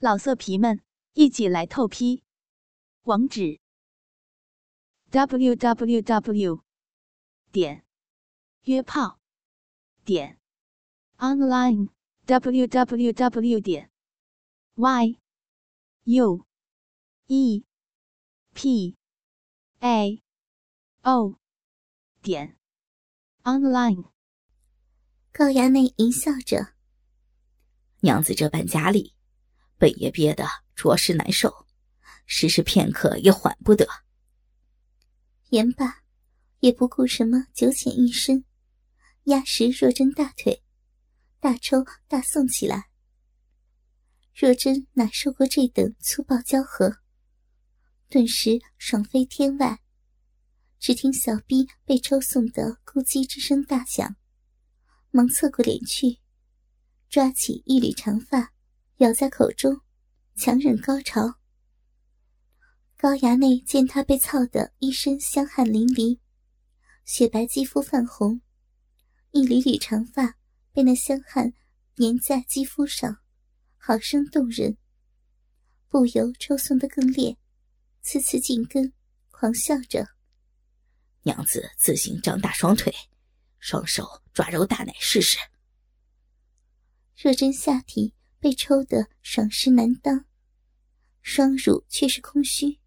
老色皮们，一起来透批！网址：w w w 点约炮点 online w w w 点 y u e p a o 点 online。高衙内淫笑着，娘子这般家里。本爷憋得着实难受，时时片刻也缓不得。言罢，也不顾什么九浅一深，压实若真大腿，大抽大送起来。若真哪受过这等粗暴交合，顿时爽飞天外。只听小臂被抽送的咕叽之声大响，忙侧过脸去，抓起一缕长发。咬在口中，强忍高潮。高衙内见他被操得一身香汗淋漓，雪白肌肤泛红，一缕缕长发被那香汗粘在肌肤上，好生动人，不由抽送得更烈，次次紧跟，狂笑着：“娘子自行张大双腿，双手抓揉大奶试试。”若真下体。被抽得爽湿难当，双乳却是空虚。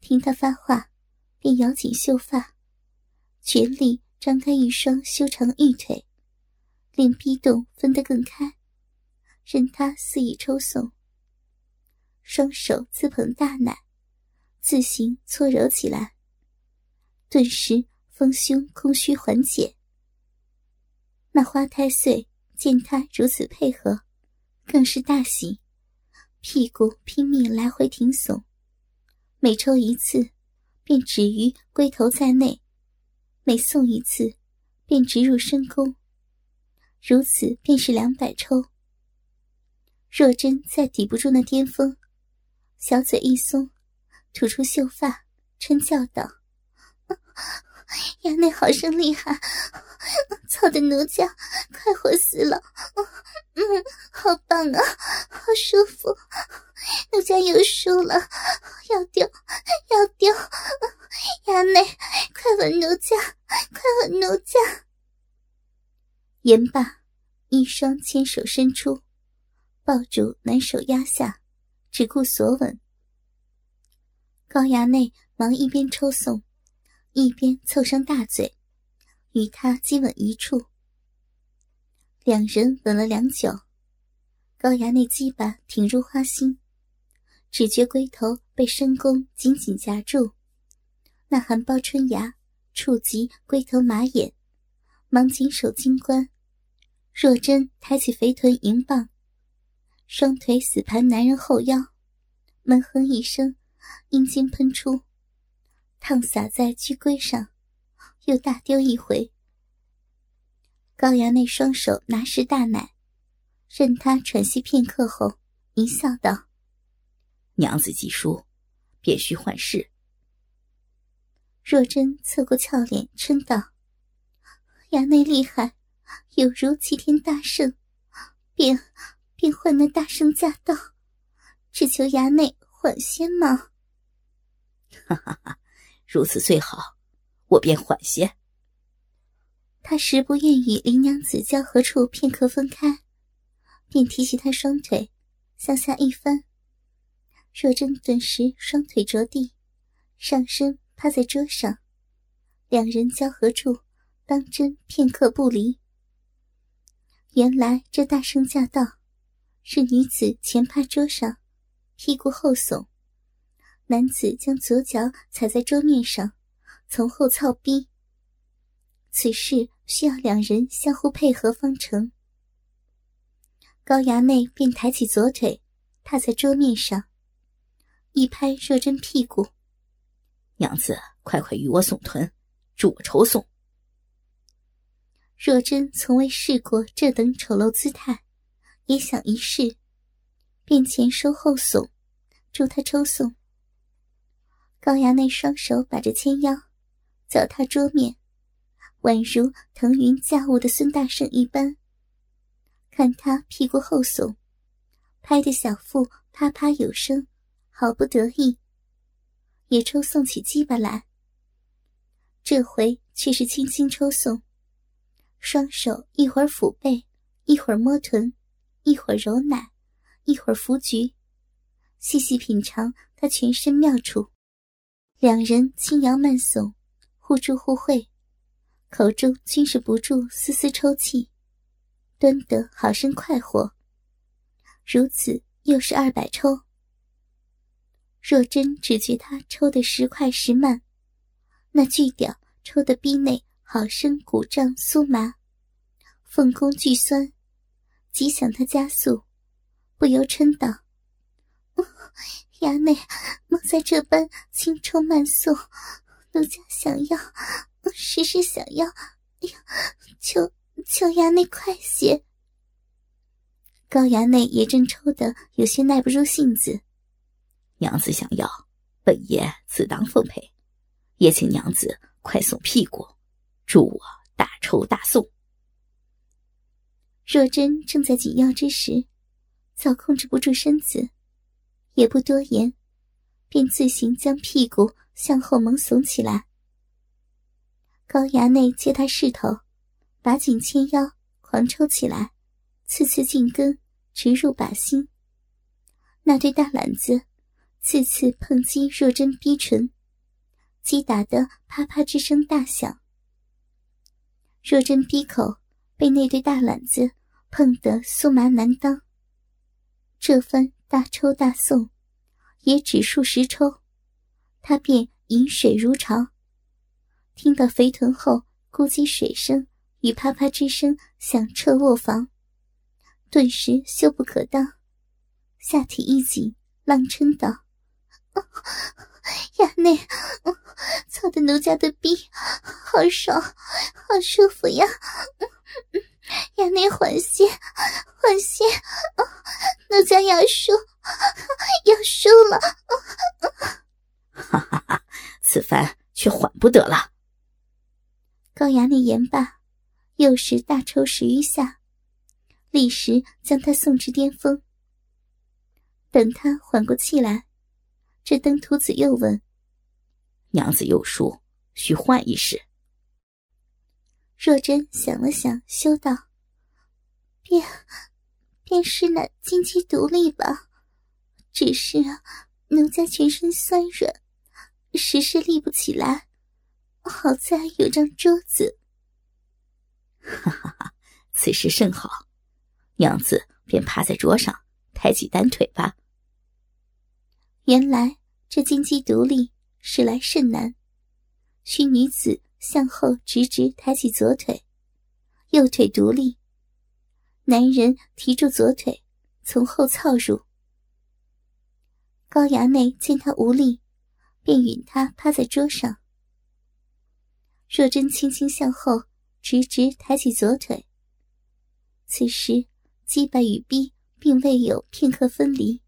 听他发话，便咬紧秀发，全力张开一双修长玉腿，令逼洞分得更开，任他肆意抽送。双手自捧大奶，自行搓揉起来，顿时丰胸空虚缓解。那花太岁见他如此配合。更是大喜，屁股拼命来回挺耸，每抽一次，便止于龟头在内；每送一次，便直入深宫。如此便是两百抽。若真再抵不住那巅峰，小嘴一松，吐出秀发，嗔叫道：“衙内好生厉害！” 操的奴家快活死了，嗯，好棒啊，好舒服，奴家又输了，要丢要丢，衙内快吻奴家，快吻奴家。言罢，一双牵手伸出，抱住男手压下，只顾索吻。高衙内忙一边抽送，一边凑上大嘴。与他激吻一处，两人吻了良久。高衙内鸡巴挺入花心，只觉龟头被深宫紧紧夹住，那含苞春芽触及龟头马眼，忙紧手金冠。若真抬起肥臀迎棒，双腿死盘男人后腰，闷哼一声，阴茎喷出，烫洒在居龟上。又大丢一回。高衙内双手拿实大奶，任他喘息片刻后，一笑道：“娘子既输，便须换势。”若真侧过俏脸，嗔道：“衙内厉害，有如齐天大圣，便便换那大圣驾到，只求衙内缓些嘛。”哈哈哈，如此最好。我便缓些。他实不愿与林娘子交合处片刻分开，便提起他双腿，向下一翻。若真顿时双腿着地，上身趴在桌上，两人交合处，当真片刻不离。原来这大圣驾到，是女子前趴桌上，屁股后耸，男子将左脚踩在桌面上。从后操逼，此事需要两人相互配合方成。高衙内便抬起左腿，踏在桌面上，一拍若真屁股：“娘子，快快与我耸臀，助我抽送。”若真从未试过这等丑陋姿态，也想一试，便前收后耸，助他抽送。高衙内双手把着纤腰。脚踏桌面，宛如腾云驾雾的孙大圣一般。看他屁股后耸，拍得小腹啪啪有声，好不得意。也抽送起鸡巴来，这回却是轻轻抽送，双手一会儿抚背，一会儿摸臀，一会儿揉奶，一会儿扶菊，细细品尝他全身妙处。两人轻摇慢耸，互助互惠，口中均是不住丝丝抽泣，端得好生快活。如此又是二百抽。若真只觉他抽得时快时慢，那巨屌抽得逼内好生鼓胀酥麻，凤宫巨酸，极想他加速，不由嗔道：“ 衙内莫再这般轻抽慢送，奴家想要，时时想要，哎呀，求求衙内快些。”高衙内也正抽得有些耐不住性子，娘子想要，本爷自当奉陪，也请娘子快送屁股，助我大抽大送。若真正在紧要之时，早控制不住身子，也不多言，便自行将屁股向后猛耸起来。高衙内借他势头，把颈牵腰，狂抽起来。次次进根，直入靶心。那对大篮子，次次碰击若真逼唇，击打得啪啪之声大响。若真逼口被那对大篮子碰得酥麻难当。这番大抽大送，也只数十抽，他便饮水如潮。听到肥臀后咕叽水声与啪啪之声响彻卧房。顿时羞不可当，下体一紧，浪嗔道：“衙内，操的奴家的逼，好爽，好舒服呀！衙内缓些，缓些，奴家要输，要输了！”哈哈哈，此番却缓不得了。高衙内言罢，又是大抽十余下。立时将他送至巅峰。等他缓过气来，这登徒子又问：“娘子又输，需换一式。”若真想了想，羞道：“便便是那金鸡独立吧。只是奴家全身酸软，实是立不起来。好在有张桌子。”哈哈哈，此事甚好。娘子便趴在桌上，抬起单腿吧。原来这金鸡独立，是来甚难。需女子向后直直抬起左腿，右腿独立。男人提住左腿，从后操入。高衙内见他无力，便允他趴在桌上。若真轻轻向后直直抬起左腿。此时。击败与逼并未有片刻分离。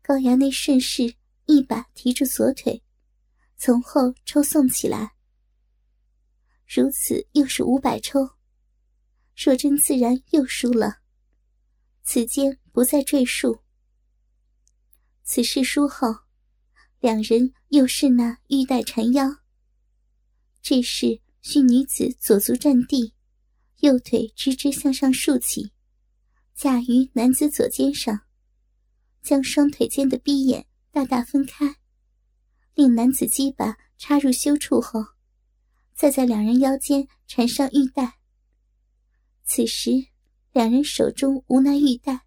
高衙内顺势一把提住左腿，从后抽送起来。如此又是五百抽，若真自然又输了。此间不再赘述。此事输后，两人又是那玉带缠腰。这时需女子左足站地，右腿直直向上竖起。架于男子左肩上，将双腿间的逼眼大大分开，令男子鸡巴插入羞处后，再在两人腰间缠上玉带。此时两人手中无那玉带，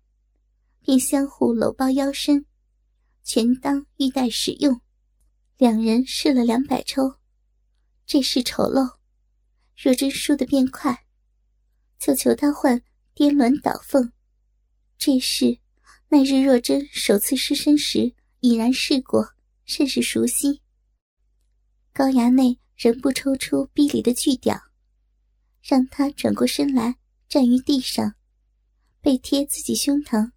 便相互搂抱腰身，全当玉带使用。两人试了两百抽，这事丑陋。若真输得变快，就求他换颠鸾倒凤。这事，那日若真首次失身时已然试过，甚是熟悉。高衙内仍不抽出逼里的巨屌，让他转过身来，站于地上，背贴自己胸膛，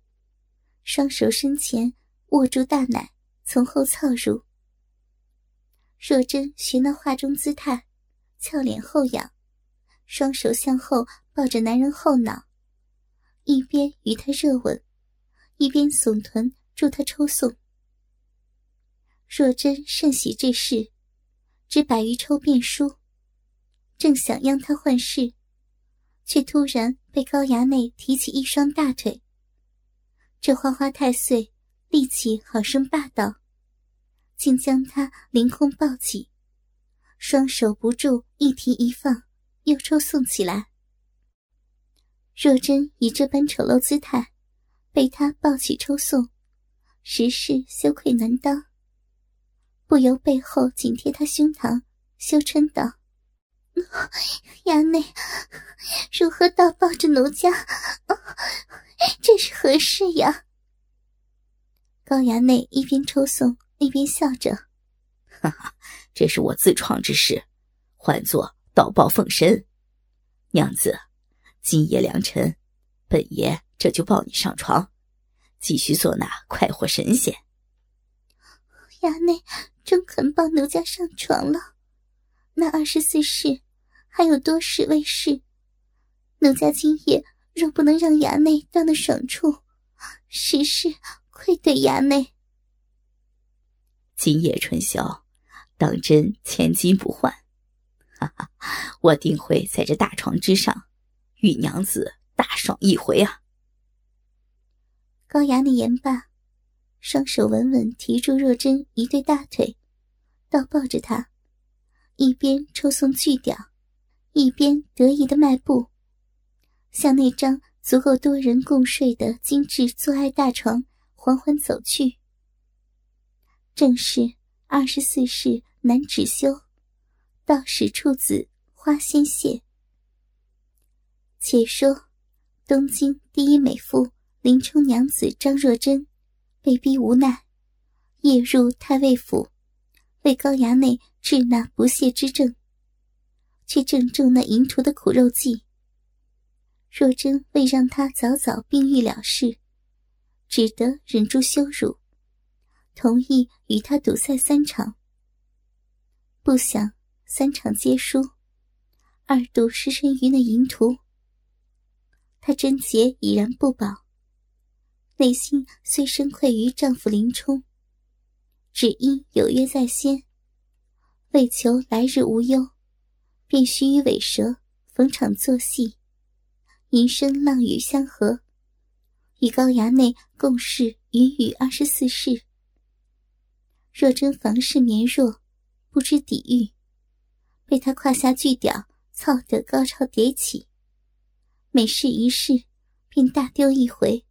双手身前握住大奶，从后操入。若真学那画中姿态，俏脸后仰，双手向后抱着男人后脑。一边与他热吻，一边耸臀助他抽送。若真甚喜这事，只百余抽便输，正想央他换事，却突然被高衙内提起一双大腿。这花花太岁力气好生霸道，竟将他凌空抱起，双手不住一提一放，又抽送起来。若真以这般丑陋姿态，被他抱起抽送，实是羞愧难当。不由背后紧贴他胸膛，羞嗔道：“ 衙内，如何倒抱着奴家？这是何事呀？”高衙内一边抽送，一边笑着：“哈哈，这是我自创之事，唤作倒抱奉身。娘子，今夜良辰，本爷这就抱你上床，继续做那快活神仙。”衙内。真肯抱奴家上床了，那二十四世还有多式未试？奴家今夜若不能让衙内到那爽处，实是愧对衙内。今夜春宵，当真千金不换，哈哈！我定会在这大床之上，与娘子大爽一回啊！高衙内言罢。双手稳稳提住若真一对大腿，倒抱着她，一边抽送巨屌，一边得意的迈步，向那张足够多人共睡的精致做爱大床缓缓走去。正是二十四世男止修，道使处子花仙谢。且说东京第一美妇林冲娘子张若珍。被逼无奈，夜入太尉府，为高衙内治那不泄之症，却正中那淫徒的苦肉计。若真为让他早早病愈了事，只得忍住羞辱，同意与他赌赛三场。不想三场皆输，二度失身于那淫徒。他贞洁已然不保。内心虽深愧于丈夫林冲，只因有约在先，为求来日无忧，便须与尾蛇逢场作戏，吟声浪语相和，与高衙内共事云雨二十四事。若真房事绵弱，不知抵御，被他胯下巨屌操得高潮迭起，每试一试，便大丢一回。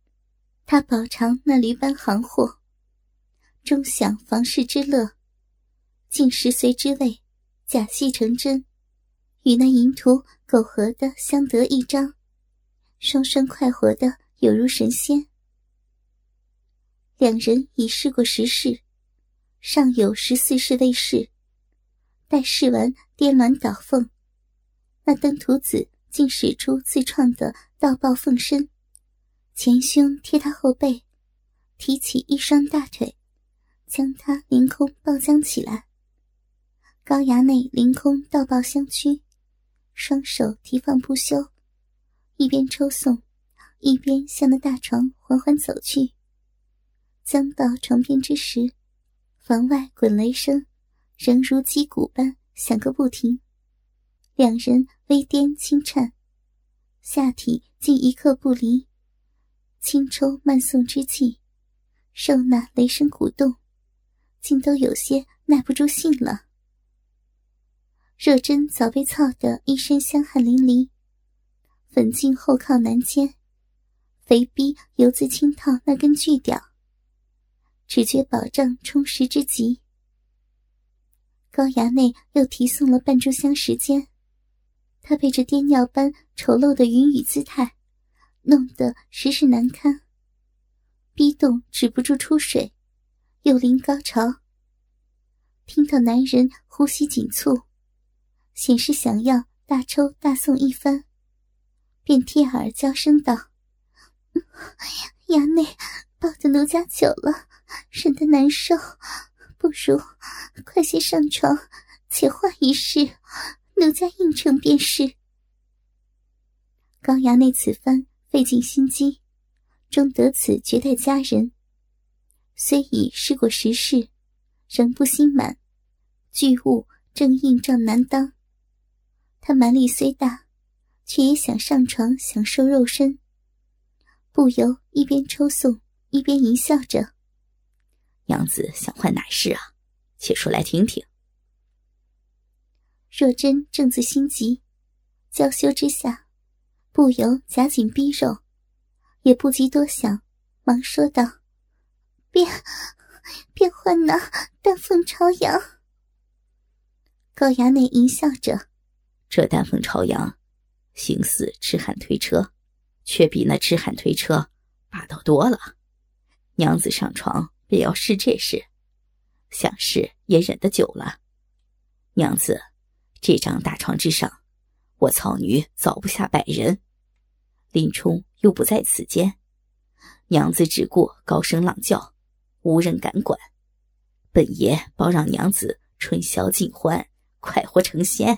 他饱尝那驴般行货，终享房事之乐，竟食随之味，假戏成真，与那淫徒苟合的相得益彰，双双快活的有如神仙。两人已试过十世，尚有十四世未试。待试完颠鸾倒凤，那登徒子竟使出自创的倒抱凤身。前胸贴他后背，提起一双大腿，将他凌空抱将起来。高衙内凌空倒抱相屈，双手提放不休，一边抽送，一边向那大床缓缓走去。将到床边之时，房外滚雷声仍如击鼓般响个不停，两人微颠轻颤，下体竟一刻不离。轻抽慢送之际，受那雷声鼓动，竟都有些耐不住性了。若真早被操得一身香汗淋漓，粉颈后靠南肩，肥逼犹自轻套那根巨屌，只觉保障充实之极。高衙内又提送了半炷香时间，他被这癫尿般丑陋的云雨姿态。弄得实是难堪，逼动止不住出水，又临高潮。听到男人呼吸紧促，显示想要大抽大送一番，便贴耳娇声道：“衙内抱着奴家久了，忍得难受，不如快些上床，且换一事，奴家应承便是。”高衙内此番。费尽心机，终得此绝代佳人。虽已试过十世，仍不心满，巨物正硬仗难当。他蛮力虽大，却也想上床享受肉身，不由一边抽送一边淫笑着：“娘子想换哪事啊？且说来听听。”若真正自心急，娇羞之下，不由夹紧逼肉，也不及多想，忙说道：“变，变换那丹凤朝阳。”高衙内淫笑着。这丹凤朝阳，形似痴汉推车，却比那痴汉推车霸道多了。娘子上床便要试这事，想试也忍得久了。娘子，这张大床之上，我草女早不下百人。林冲又不在此间，娘子只顾高声朗叫，无人敢管。本爷包让娘子春宵尽欢，快活成仙。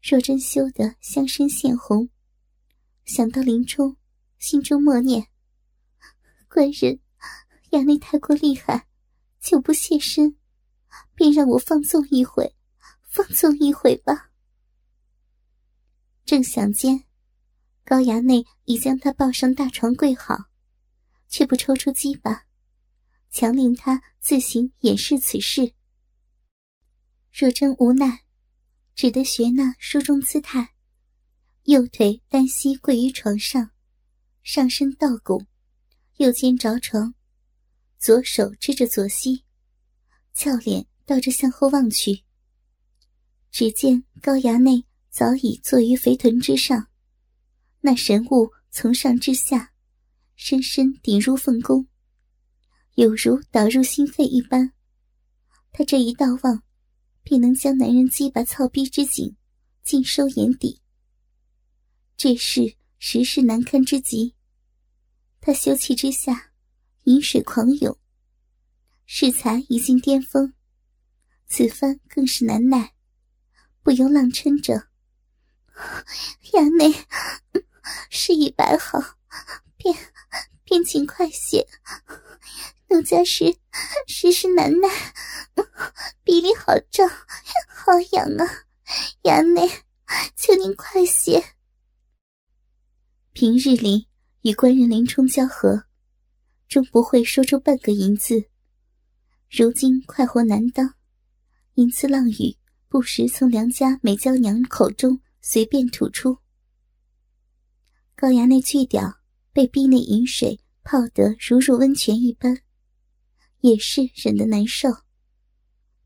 若真羞得香身现红，想到林冲，心中默念：“官人，衙内太过厉害，就不现身，便让我放纵一回，放纵一回吧。”正想间，高衙内已将他抱上大床跪好，却不抽出鸡巴，强令他自行掩饰此事。若真无奈。只得学那书中姿态，右腿单膝跪于床上，上身倒拱，右肩着床，左手支着左膝，俏脸倒着向后望去。只见高衙内早已坐于肥臀之上，那神物从上至下，深深顶入凤宫，有如导入心肺一般。他这一道望。便能将男人鸡巴操逼之景尽收眼底。这事实是难堪之极。他羞气之下，饮水狂涌。适才已经巅峰，此番更是难耐，不由浪嗔着：“ 衙内，事已摆好，便便请快些。奴家是实是难耐。”比例好胀，好痒啊！衙内，求您快些。平日里与官人林冲交合，终不会说出半个淫字。如今快活难当，淫词浪语不时从梁家美娇娘口中随便吐出。高衙内巨屌被逼内饮水泡得如入温泉一般，也是忍得难受。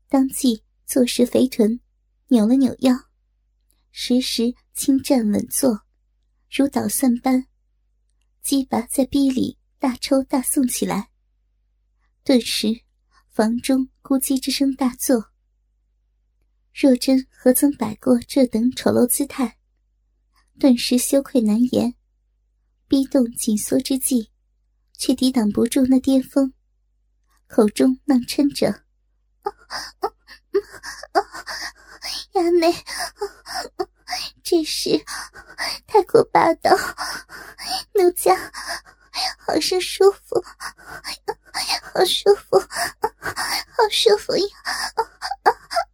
当即坐实肥臀，扭了扭腰，时时轻站稳坐，如捣蒜般，鸡巴在逼里大抽大送起来。顿时，房中咕叽之声大作。若真何曾摆过这等丑陋姿态，顿时羞愧难言，逼动紧缩之际，却抵挡不住那巅峰，口中浪嗔着。亚内，这是太过霸道，奴家好生舒服，好舒服，好舒服呀！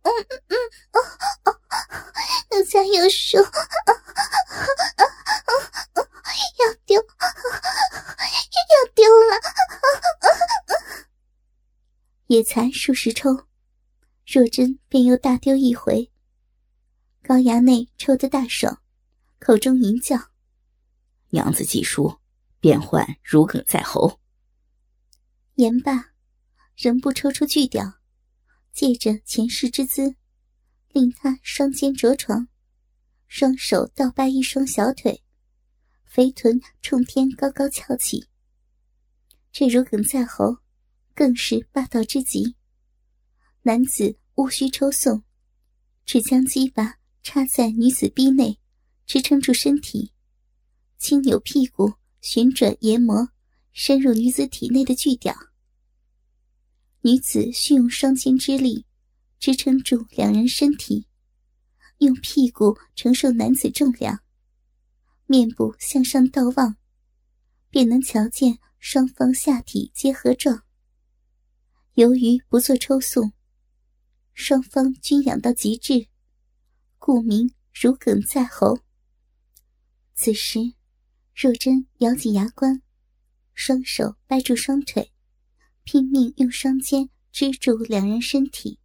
嗯嗯嗯，奴家有数，要丢，要丢了。也才数十抽，若真便又大丢一回。高衙内抽得大爽，口中吟叫：“娘子既输，便换如鲠在喉。”言罢，仍不抽出巨屌，借着前世之姿，令他双肩着床，双手倒掰一双小腿，肥臀冲天高高翘起。这如鲠在喉。更是霸道之极。男子无需抽送，只将鸡巴插在女子逼内，支撑住身体，轻扭屁股，旋转研磨，深入女子体内的巨屌。女子需用双肩之力支撑住两人身体，用屁股承受男子重量，面部向上倒望，便能瞧见双方下体结合状。由于不做抽送，双方均痒到极致，故名如鲠在喉。此时，若真咬紧牙关，双手掰住双腿，拼命用双肩支住两人身体，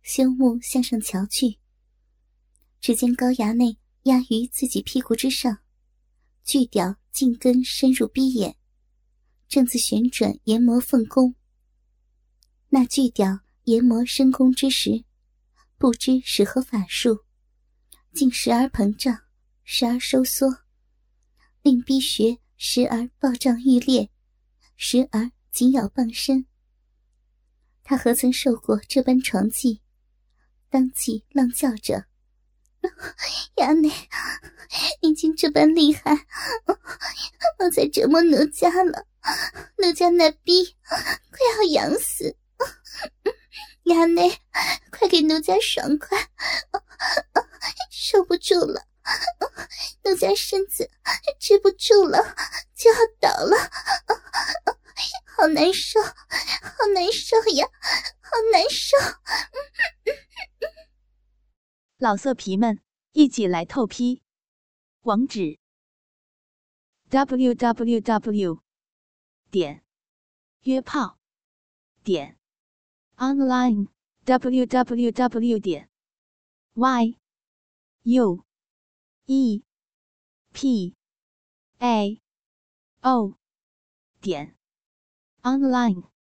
羞目向上瞧去。只见高衙内压于自己屁股之上，巨屌茎根深入逼眼，正自旋转研磨凤弓。那巨屌研磨深宫之时，不知使何法术，竟时而膨胀，时而收缩，令逼穴时而暴胀欲裂，时而紧咬傍身。他何曾受过这般床技？当即浪叫着：“ 衙内，您竟这般厉害，莫再折磨奴家了，奴家那逼快要痒死。”衙内，快给奴家爽快，受不住了，奴家身子支不住了，就要倒了，好难受，好难受呀，好难受！老色皮们，一起来透批，网址：w w w. 点约炮点。online www 点 y u e p a o 点 online。